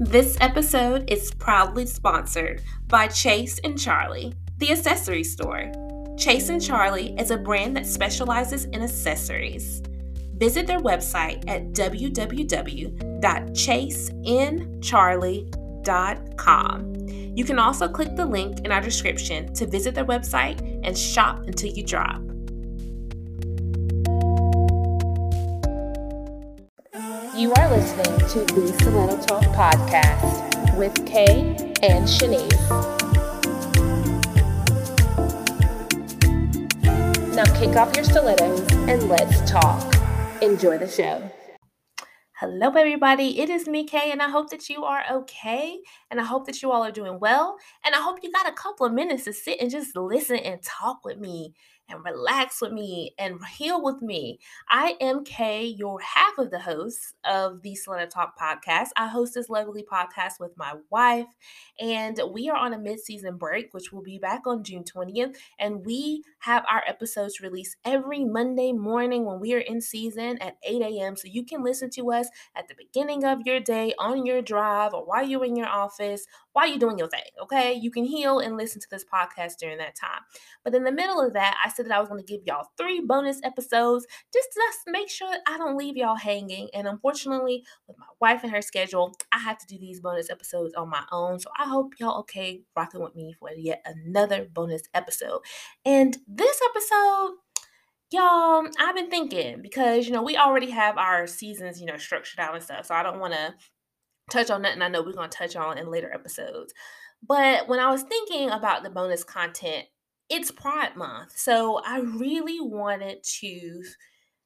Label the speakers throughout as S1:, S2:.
S1: This episode is proudly sponsored by Chase and Charlee, the accessory store. Chase and Charlee is a brand that specializes in accessories. Visit their website at www.chasencharlee.com. You can also click the link in our description to visit their website and shop until you drop.
S2: You are listening to the Stiletto Talk podcast with Kay and Shanice. Now kick off your stilettos and let's talk. Enjoy the show.
S1: Hello, everybody. It is me, Kay, and I hope that you are okay. And I hope that you all are doing well. And I hope you got a couple of minutes to sit and just listen and talk with me and relax with me and heal with me. I am Kay, your half of the host of the Stiletto Talk podcast. I host this lovely podcast with my wife, and we are on a mid-season break, which will be back on June 20th. And we have our episodes released every Monday morning when we are in season at 8 a.m. So you can listen to us at the beginning of your day, on your drive, or while you're in your office, while you're doing your thing. Okay, you can heal and listen to this podcast during that time. But in the middle of that, I said that I was going to give y'all three bonus episodes just to make sure that I don't leave y'all hanging. And unfortunately, with my wife and her schedule, I have to do these bonus episodes on my own. So I hope y'all okay rocking with me for yet another bonus episode. And this episode, y'all, I've been thinking because, you know, we already have our seasons, you know, structured out and stuff. So I don't want to touch on nothing I know we're going to touch on in later episodes. But when I was thinking about the bonus content, it's Pride Month. So I really wanted to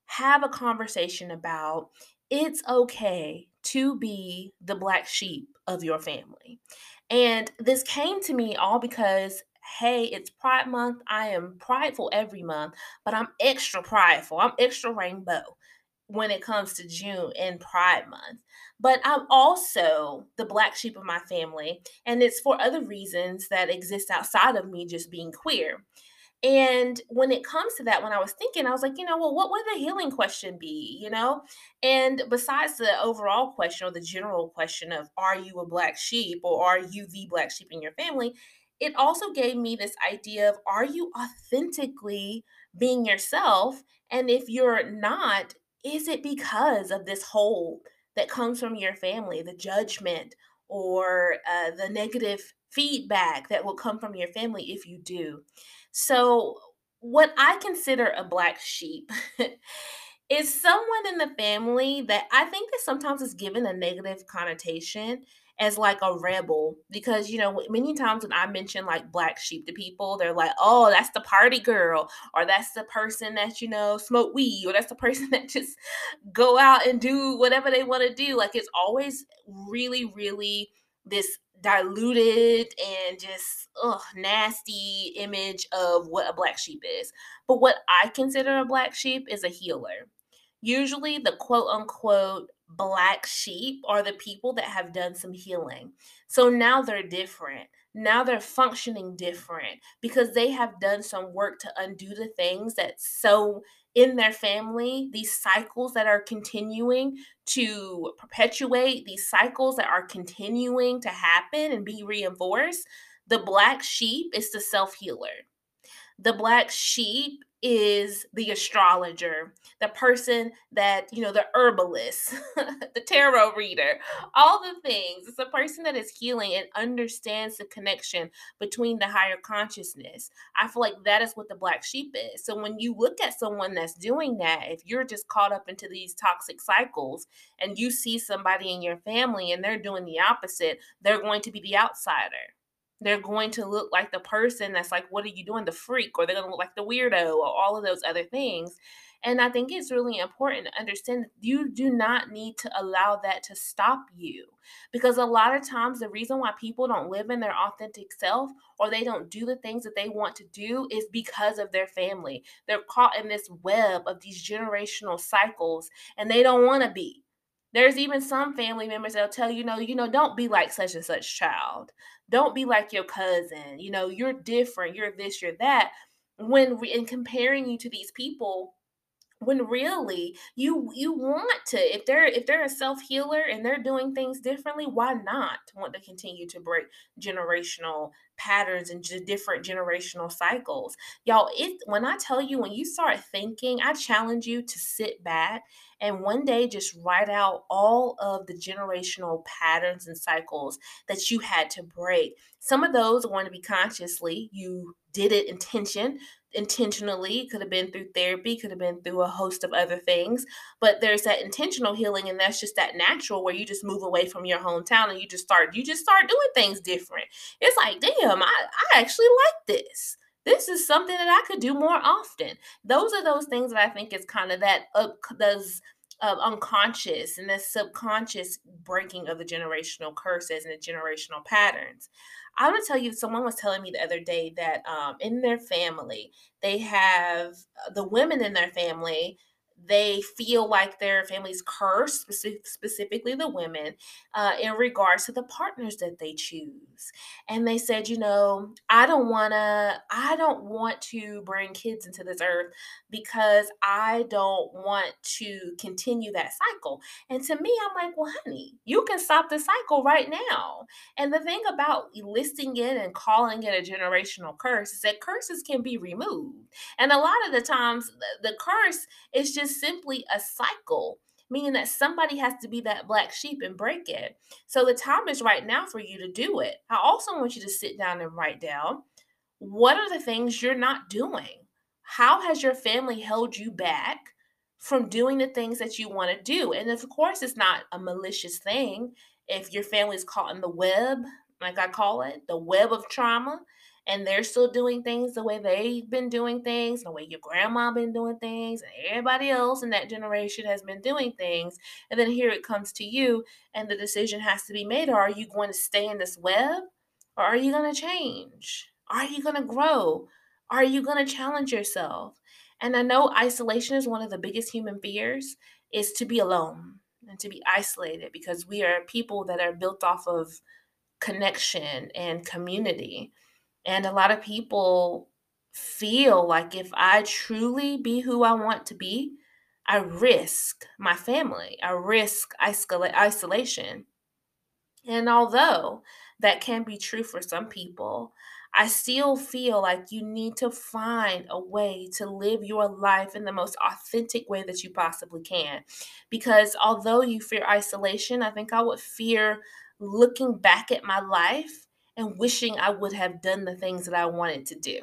S1: have a conversation about it's okay to be the black sheep of your family. And this came to me all because hey, it's Pride Month. I am prideful every month, but I'm extra prideful. I'm extra rainbow when it comes to June and Pride Month. But I'm also the black sheep of my family, and it's for other reasons that exist outside of me just being queer. And when it comes to that, when I was thinking, I was like, you know, well, what would the healing question be? You know? And besides the overall question or the general question of are you a black sheep or are you the black sheep in your family? It also gave me this idea of are you authentically being yourself? And if you're not, is it because of this hold that comes from your family, the judgment or uh, the negative feedback that will come from your family if you do? So, what I consider a black sheep is someone in the family that I think that sometimes is given a negative connotation as like a rebel because you know many times when i mention like black sheep to people they're like oh that's the party girl or that's the person that you know smoke weed or that's the person that just go out and do whatever they want to do like it's always really really this diluted and just ugh, nasty image of what a black sheep is. But what i consider a black sheep is a healer. Usually the quote unquote black sheep are the people that have done some healing. So now they're different. Now they're functioning different because they have done some work to undo the things that so in their family, these cycles that are continuing to perpetuate, these cycles that are continuing to happen and be reinforced. The black sheep is the self healer. The black sheep is the astrologer, the person that, you know, the herbalist, the tarot reader, all the things. It's a person that is healing and understands the connection between the higher consciousness. I feel like that is what the black sheep is. So when you look at someone that's doing that, if you're just caught up into these toxic cycles and you see somebody in your family and they're doing the opposite, they're going to be the outsider they're going to look like the person that's like, what are you doing? The freak, or they're going to look like the weirdo, or all of those other things. And I think it's really important to understand you do not need to allow that to stop you. Because a lot of times, the reason why people don't live in their authentic self or they don't do the things that they want to do is because of their family. They're caught in this web of these generational cycles and they don't want to be. There's even some family members that'll tell you, no, you know, don't be like such and such child. Don't be like your cousin. You know, you're different. You're this, you're that. When we, in comparing you to these people, when really you you want to if they're if they're a self-healer and they're doing things differently why not want to continue to break generational patterns and just different generational cycles? Y'all it when i tell you when you start thinking i challenge you to sit back and one day just write out all of the generational patterns and cycles that you had to break. Some of those are going to be consciously you did it intention intentionally. could have been through therapy, could have been through a host of other things. But there's that intentional healing, and that's just that natural where you just move away from your hometown and you just start you just start doing things different. It's like, damn, I, I actually like this. This is something that I could do more often. Those are those things that I think is kind of that up those uh, unconscious and the subconscious breaking of the generational curses and the generational patterns. I want to tell you, someone was telling me the other day that um, in their family, they have uh, the women in their family they feel like their family's cursed, specifically the women, uh, in regards to the partners that they choose. And they said, you know, I don't want to, I don't want to bring kids into this earth because I don't want to continue that cycle. And to me, I'm like, well, honey, you can stop the cycle right now. And the thing about listing it and calling it a generational curse is that curses can be removed. And a lot of the times, the curse is just simply a cycle meaning that somebody has to be that black sheep and break it. So the time is right now for you to do it. I also want you to sit down and write down what are the things you're not doing? How has your family held you back from doing the things that you want to do? And of course, it's not a malicious thing. If your family is caught in the web, like I call it, the web of trauma, and they're still doing things the way they've been doing things, the way your grandma been doing things, and everybody else in that generation has been doing things. And then here it comes to you, and the decision has to be made: Are you going to stay in this web, or are you going to change? Are you going to grow? Are you going to challenge yourself? And I know isolation is one of the biggest human fears is to be alone and to be isolated because we are people that are built off of connection and community. And a lot of people feel like if I truly be who I want to be, I risk my family, I risk isolation. And although that can be true for some people, I still feel like you need to find a way to live your life in the most authentic way that you possibly can. Because although you fear isolation, I think I would fear looking back at my life and wishing I would have done the things that I wanted to do.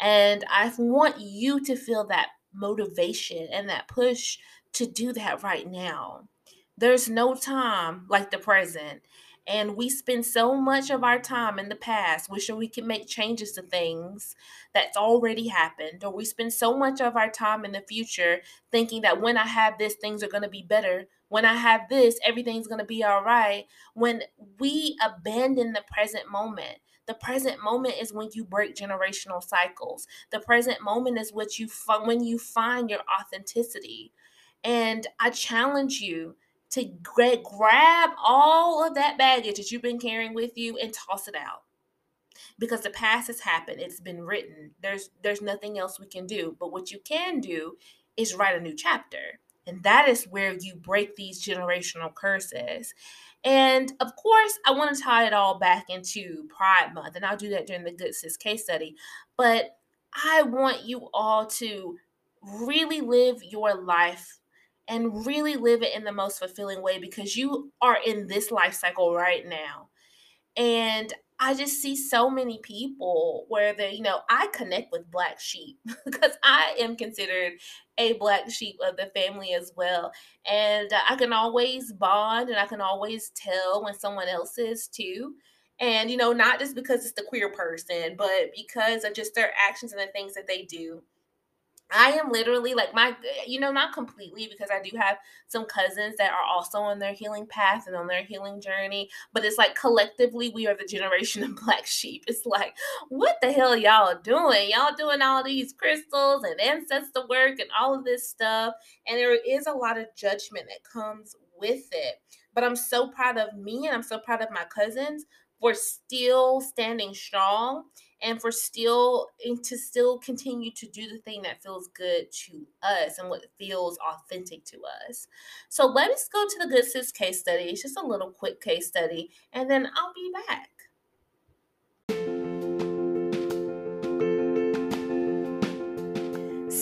S1: And I want you to feel that motivation and that push to do that right now. There's no time like the present. And we spend so much of our time in the past wishing we can make changes to things that's already happened, or we spend so much of our time in the future thinking that when I have this, things are going to be better. When I have this, everything's going to be all right. When we abandon the present moment, the present moment is when you break generational cycles. The present moment is what you when you find your authenticity. And I challenge you to grab all of that baggage that you've been carrying with you and toss it out. Because the past has happened. It's been written. There's there's nothing else we can do. But what you can do is write a new chapter. And that is where you break these generational curses. And of course i want to tie it all back into pride month. And i'll do that during the good sis case study. But i want you all to really live your life and really live it in the most fulfilling way because you are in this life cycle right now. And I just see so many people where they, you know, I connect with black sheep because I am considered a black sheep of the family as well. And I can always bond and I can always tell when someone else is too. And, you know, not just because it's the queer person, but because of just their actions and the things that they do. I am literally like my, you know, not completely because I do have some cousins that are also on their healing path and on their healing journey, but it's like collectively we are the generation of black sheep. It's like, what the hell y'all doing? Y'all doing all these crystals and ancestor work and all of this stuff. And there is a lot of judgment that comes with it. But I'm so proud of me and I'm so proud of my cousins for still standing strong and for still and to still continue to do the thing that feels good to us and what feels authentic to us. So let us go to the Good Sis case study. It's just a little quick case study, and then I'll be back.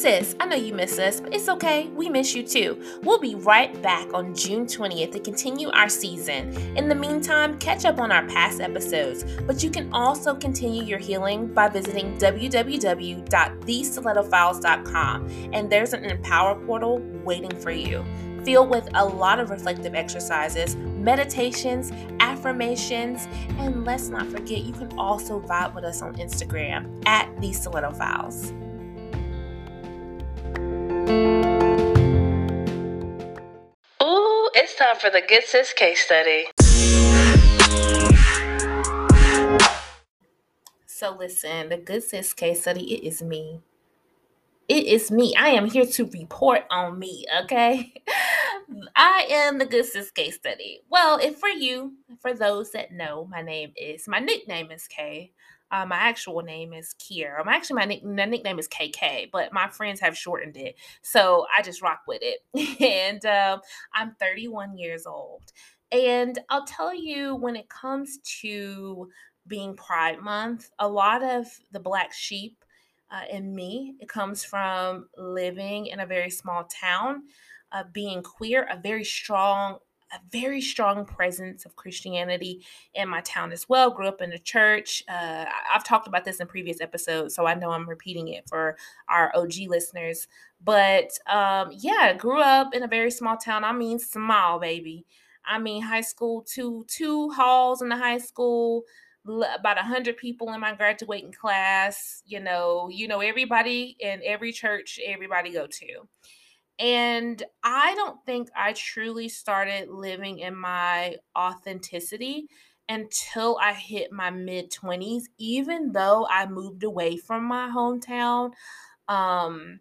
S1: Sis, I know you miss us, but it's okay. We miss you too. We'll be right back on June 20th to continue our season. In the meantime, catch up on our past episodes, but you can also continue your healing by visiting www.thestilettofiles.com, and there's an Empower portal waiting for you filled with a lot of reflective exercises, meditations, affirmations, and let's not forget you can also vibe with us on Instagram at the Stiletto Files. It's time for the Good Sis case study. So, listen, the Good Sis case study, it is me. It is me. I am here to report on me, okay? I am the Good Sis case study. Well, if for you, for those that know, my name is, my nickname is Kay. Uh, my actual name is Kierra. I'm actually my, nick- my nickname is KK, but my friends have shortened it, so I just rock with it. and um, I'm 31 years old, and I'll tell you when it comes to being Pride Month, a lot of the black sheep uh, in me it comes from living in a very small town, uh, being queer, a very strong a very strong presence of Christianity in my town as well. Grew up in the church. Uh, I've talked about this in previous episodes, so I know I'm repeating it for our OG listeners. But um, yeah, grew up in a very small town. I mean, small, baby. I mean, high school, two two halls in the high school, about a hundred people in my graduating class. You know, you know everybody in every church, everybody go to. And I don't think I truly started living in my authenticity until I hit my mid 20s, even though I moved away from my hometown. Um,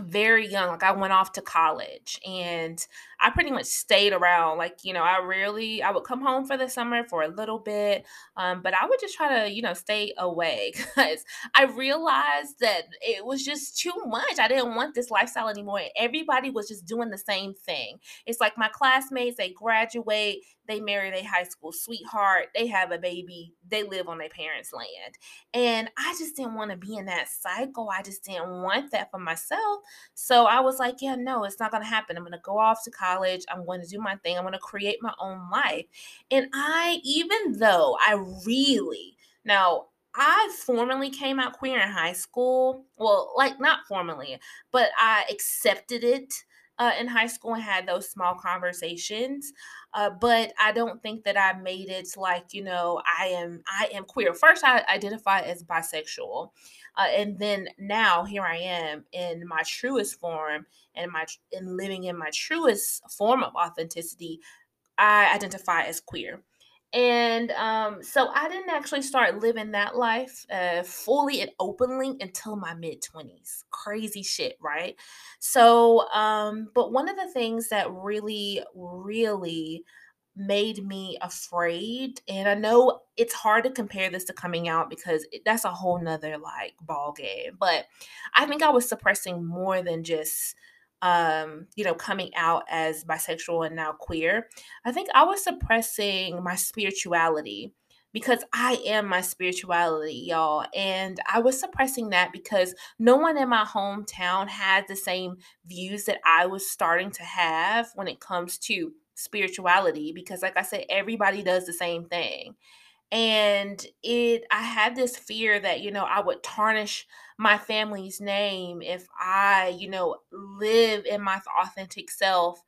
S1: very young like i went off to college and i pretty much stayed around like you know i really i would come home for the summer for a little bit um, but i would just try to you know stay away because i realized that it was just too much i didn't want this lifestyle anymore everybody was just doing the same thing. It's like my classmates they graduate they marry their high school sweetheart, they have a baby, they live on their parents' land. And I just didn't want to be in that cycle. I just didn't want that for myself. So I was like, yeah, no, it's not going to happen. I'm going to go off to college. I'm going to do my thing. I'm going to create my own life. And I, even though I really, now, I formally came out queer in high school. Well, like not formally, but I accepted it uh, in high school and had those small conversations. Uh, but I don't think that I made it like you know I am I am queer. First, I identify as bisexual, uh, and then now here I am in my truest form and my in living in my truest form of authenticity. I identify as queer. And um, so I didn't actually start living that life uh, fully and openly until my mid 20s. Crazy shit, right? So, um, but one of the things that really, really made me afraid, and I know it's hard to compare this to coming out because it, that's a whole nother like ball game, but I think I was suppressing more than just um, you know, coming out as bisexual and now queer, I think I was suppressing my spirituality because I am my spirituality, y'all. And I was suppressing that because no one in my hometown had the same views that I was starting to have when it comes to spirituality. Because, like I said, everybody does the same thing and it i had this fear that you know i would tarnish my family's name if i you know live in my authentic self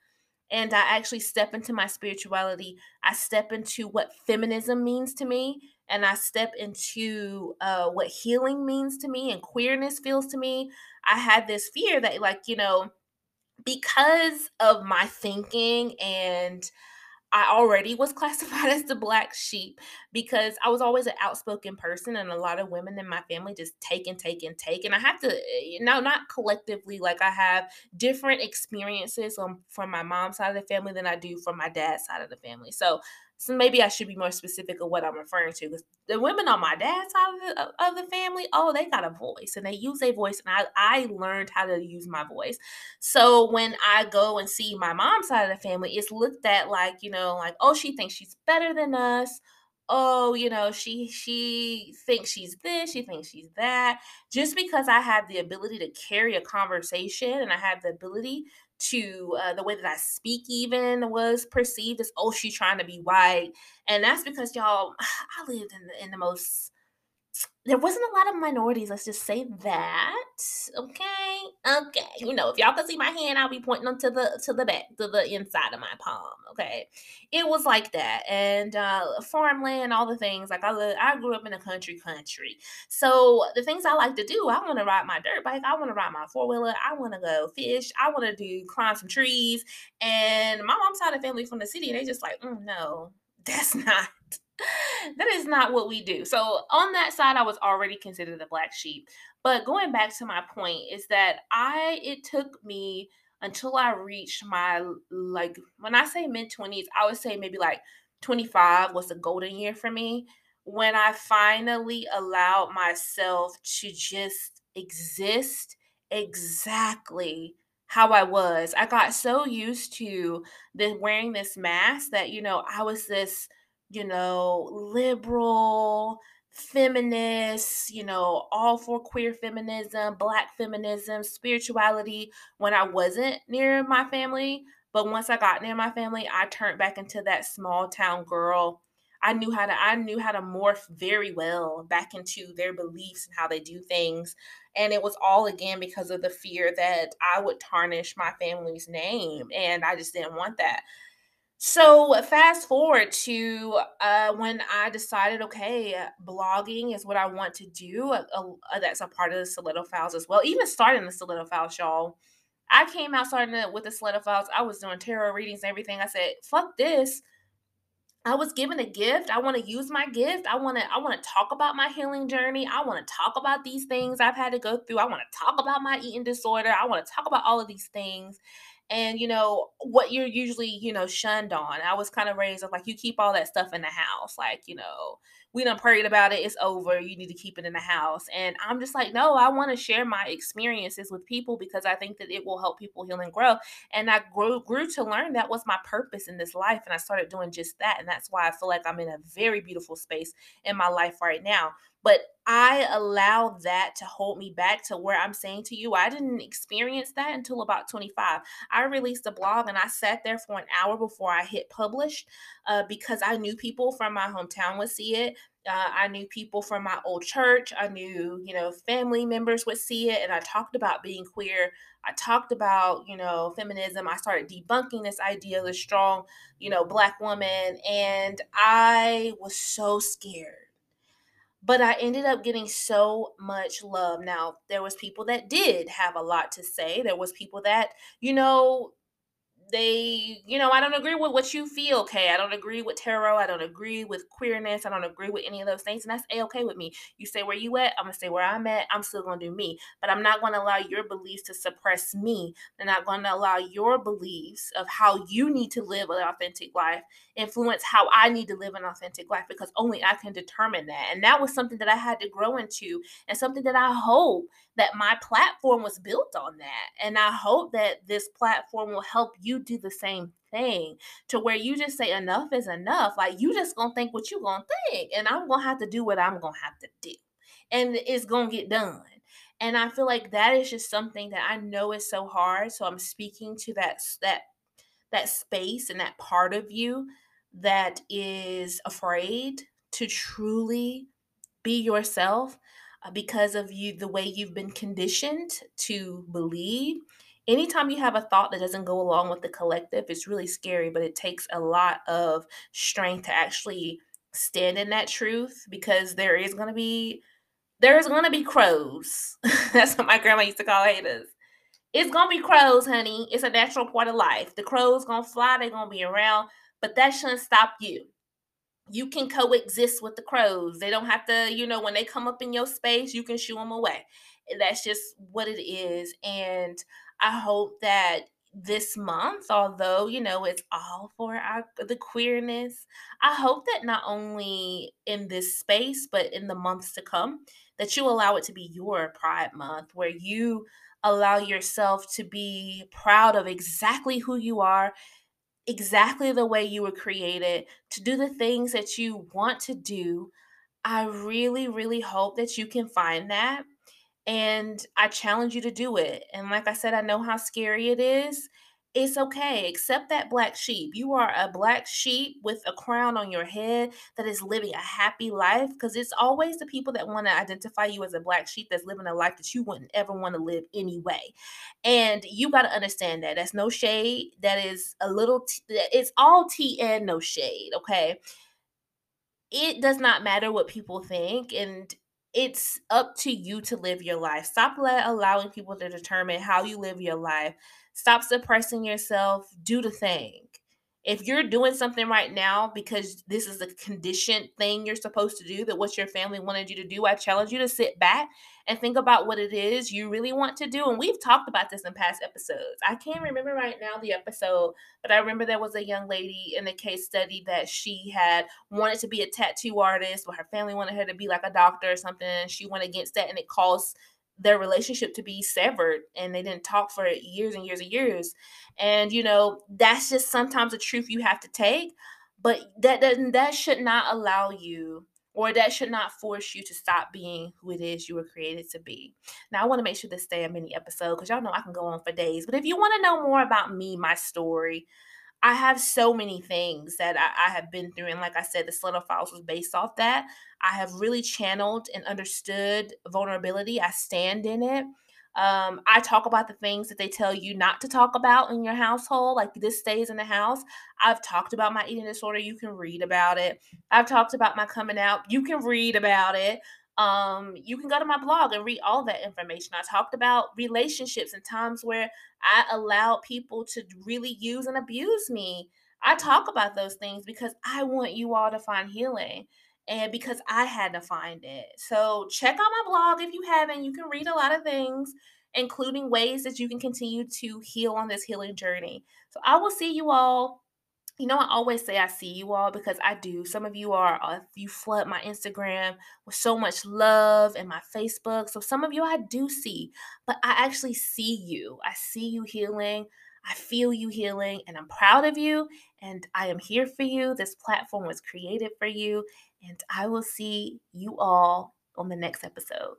S1: and i actually step into my spirituality. I step into what feminism means to me and i step into uh, what healing means to me and queerness feels to me. I had this fear that like you know because of my thinking and I already was classified as the black sheep because I was always an outspoken person, and a lot of women in my family just take and take and take. And I have to, you know, not collectively, like I have different experiences um, from my mom's side of the family than I do from my dad's side of the family. So So maybe I should be more specific of what I'm referring to. Because the women on my dad's side of the, of the family, oh, they got a voice and they use a voice. And I, I learned how to use my voice. So when I go and see my mom's side of the family, it's looked at like, you know, like, oh, she thinks she's better than us oh you know she she thinks she's this she thinks she's that just because i have the ability to carry a conversation and i have the ability to uh, the way that i speak even was perceived as oh she's trying to be white. And that's because y'all i lived in the, in the most there wasn't a lot of minorities. Let's just say that. Okay, okay. You know, if y'all can see my hand, I'll be pointing them to the to the back, to the inside of my palm. Okay, it was like that, and uh, farmland, all the things. Like I, live, I grew up in a country country, so the things I like to do. I want to ride my dirt bike. I want to ride my four wheeler. I want to go fish. I want to do climb some trees. And my mom's side of family from the city, they just like, mm, no, that's not that is not what we do. So on that side, I was already considered the black sheep. But going back to my point is that I it took me until I reached my like when I say mid 20s, I would say maybe like 25 was a golden year for me when I finally allowed myself to just exist exactly how I was. I got so used to the wearing this mask that you know, I was this you know, liberal, feminist, you know, all for queer feminism, black feminism, spirituality when I wasn't near my family. But once I got near my family, I turned back into that small town girl. I knew how to I knew how to morph very well back into their beliefs and how they do things. And it was all again because of the fear that I would tarnish my family's name. And I just didn't want that. So fast forward to uh, when I decided, okay, blogging is what I want to do. Uh, uh, that's a part of the Stiletto Files as well. Even starting the Stiletto Files, y'all. I came out starting with the Stiletto Files. I was doing tarot readings and everything. I said, fuck this. I was given a gift. I want to use my gift. I want to I want to talk about my healing journey. I want to talk about these things I've had to go through. I want to talk about my eating disorder. I want to talk about all of these things and you know what you're usually you know shunned on. I was kind of raised like you keep all that stuff in the house like you know we done prayed about it it's over you need to keep it in the house. And i'm just like no i want to share my experiences with people because i think that it will help people heal and grow. And i grew grew to learn that was my purpose in this life and i started doing just that and that's why i feel like i'm in a very beautiful space in my life right now but I allowed that to hold me back to where I'm saying to you, I didn't experience that until about 25. I released a blog and I sat there for an hour before I hit publish uh, because I knew people from my hometown would see it. Uh, I knew people from my old church. I knew, you know, family members would see it. And I talked about being queer. I talked about, you know, feminism. I started debunking this idea of the strong, you know, black woman. And I was so scared but I ended up getting so much love. Now, there was people that did have a lot to say. There was people that, you know, they, you know, I don't agree with what you feel, okay? I don't agree with tarot. I don't agree with queerness. I don't agree with any of those things. And that's a okay with me. You say where you at, I'm gonna say where I'm at. I'm still gonna do me. But I'm not gonna allow your beliefs to suppress me. I'm not gonna allow your beliefs of how you need to live an authentic life influence how I need to live an authentic life because only I can determine that. And that was something that I had to grow into and something that I hope that my platform was built on that. And I hope that this platform will help you do the same thing to where you just say enough is enough. Like you just gonna think what you gonna think, and I'm gonna have to do what I'm gonna have to do, and it's gonna get done. And I feel like that is just something that I know is so hard. So I'm speaking to that that that space and that part of you that is afraid to truly be yourself Uh, because of you the way you've been conditioned to believe anytime you have a thought that doesn't go along with the collective it's really scary but it takes a lot of strength to actually stand in that truth because there is going to be there's going to be crows. That's what my grandma used to call haters. It's going to be crows honey. It's a natural part of life. The crows going to fly they're going to be around but that shouldn't stop you you can coexist with the crows. They don't have to, you know, when they come up in your space, you can shoo them away. That's just what it is. And I hope that this month, although, you know, it's all for our the queerness, I hope that not only in this space, but in the months to come, that you allow it to be your Pride Month, where you allow yourself to be proud of exactly who you are, exactly the way you were created, to do the things that you want to do. I really, really hope that you can find that and I challenge you to do it. And like I said, I know how scary it is. It's okay. Accept that black sheep. You are a black sheep with a crown on your head that is living a happy life because it's always the people that want to identify you as a black sheep that's living a life that you wouldn't ever want to live anyway. And you got to understand that. That's no shade. That is a little, t- it's all tea and no shade. Okay. It does not matter what people think. And it's up to you to live your life. Stop let, allowing people to determine how you live your life. Stop suppressing yourself. Do the thing. If you're doing something right now because this is a conditioned thing you're supposed to do, that what your family wanted you to do, I challenge you to sit back and think about what it is you really want to do. And we've talked about this in past episodes. I can't remember right now the episode, but I remember there was a young lady in the case study that she had wanted to be a tattoo artist, but her family wanted her to be like a doctor or something. And she went against that, and it caused their relationship to be severed and they didn't talk for years and years and years and you know that's just sometimes a truth you have to take but that doesn't that should not allow you or that should not force you to stop being who it is you were created to be. Now, I want to make sure this stay a mini episode because y'all know I can go on for days. But if you want to know more about me, my story, I have so many things that I, I, have been through. And like I said, the Stiletto Files was based off that. I have really channeled and understood vulnerability. I stand in it. Um, I talk about the things that they tell you not to talk about in your household, like this stays in the house. I've talked about my eating disorder. You can read about it. I've talked about my coming out. You can read about it um, you can go to my blog and read all that information. I talked about relationships and times where I allowed people to really use and abuse me. I talk about those things because I want you all to find healing and because I had to find it. So check out my blog if you haven't. You can read a lot of things, including ways that you can continue to heal on this healing journey. So I will see you all you know, I always say I see you all because I do. Some of you are, uh, you flood my Instagram with so much love and my Facebook. So some of you I do see, but I actually see you. I see you healing. I feel you healing, and I'm proud of you. And I am here for you. This platform was created for you. And I will see you all on the next episode.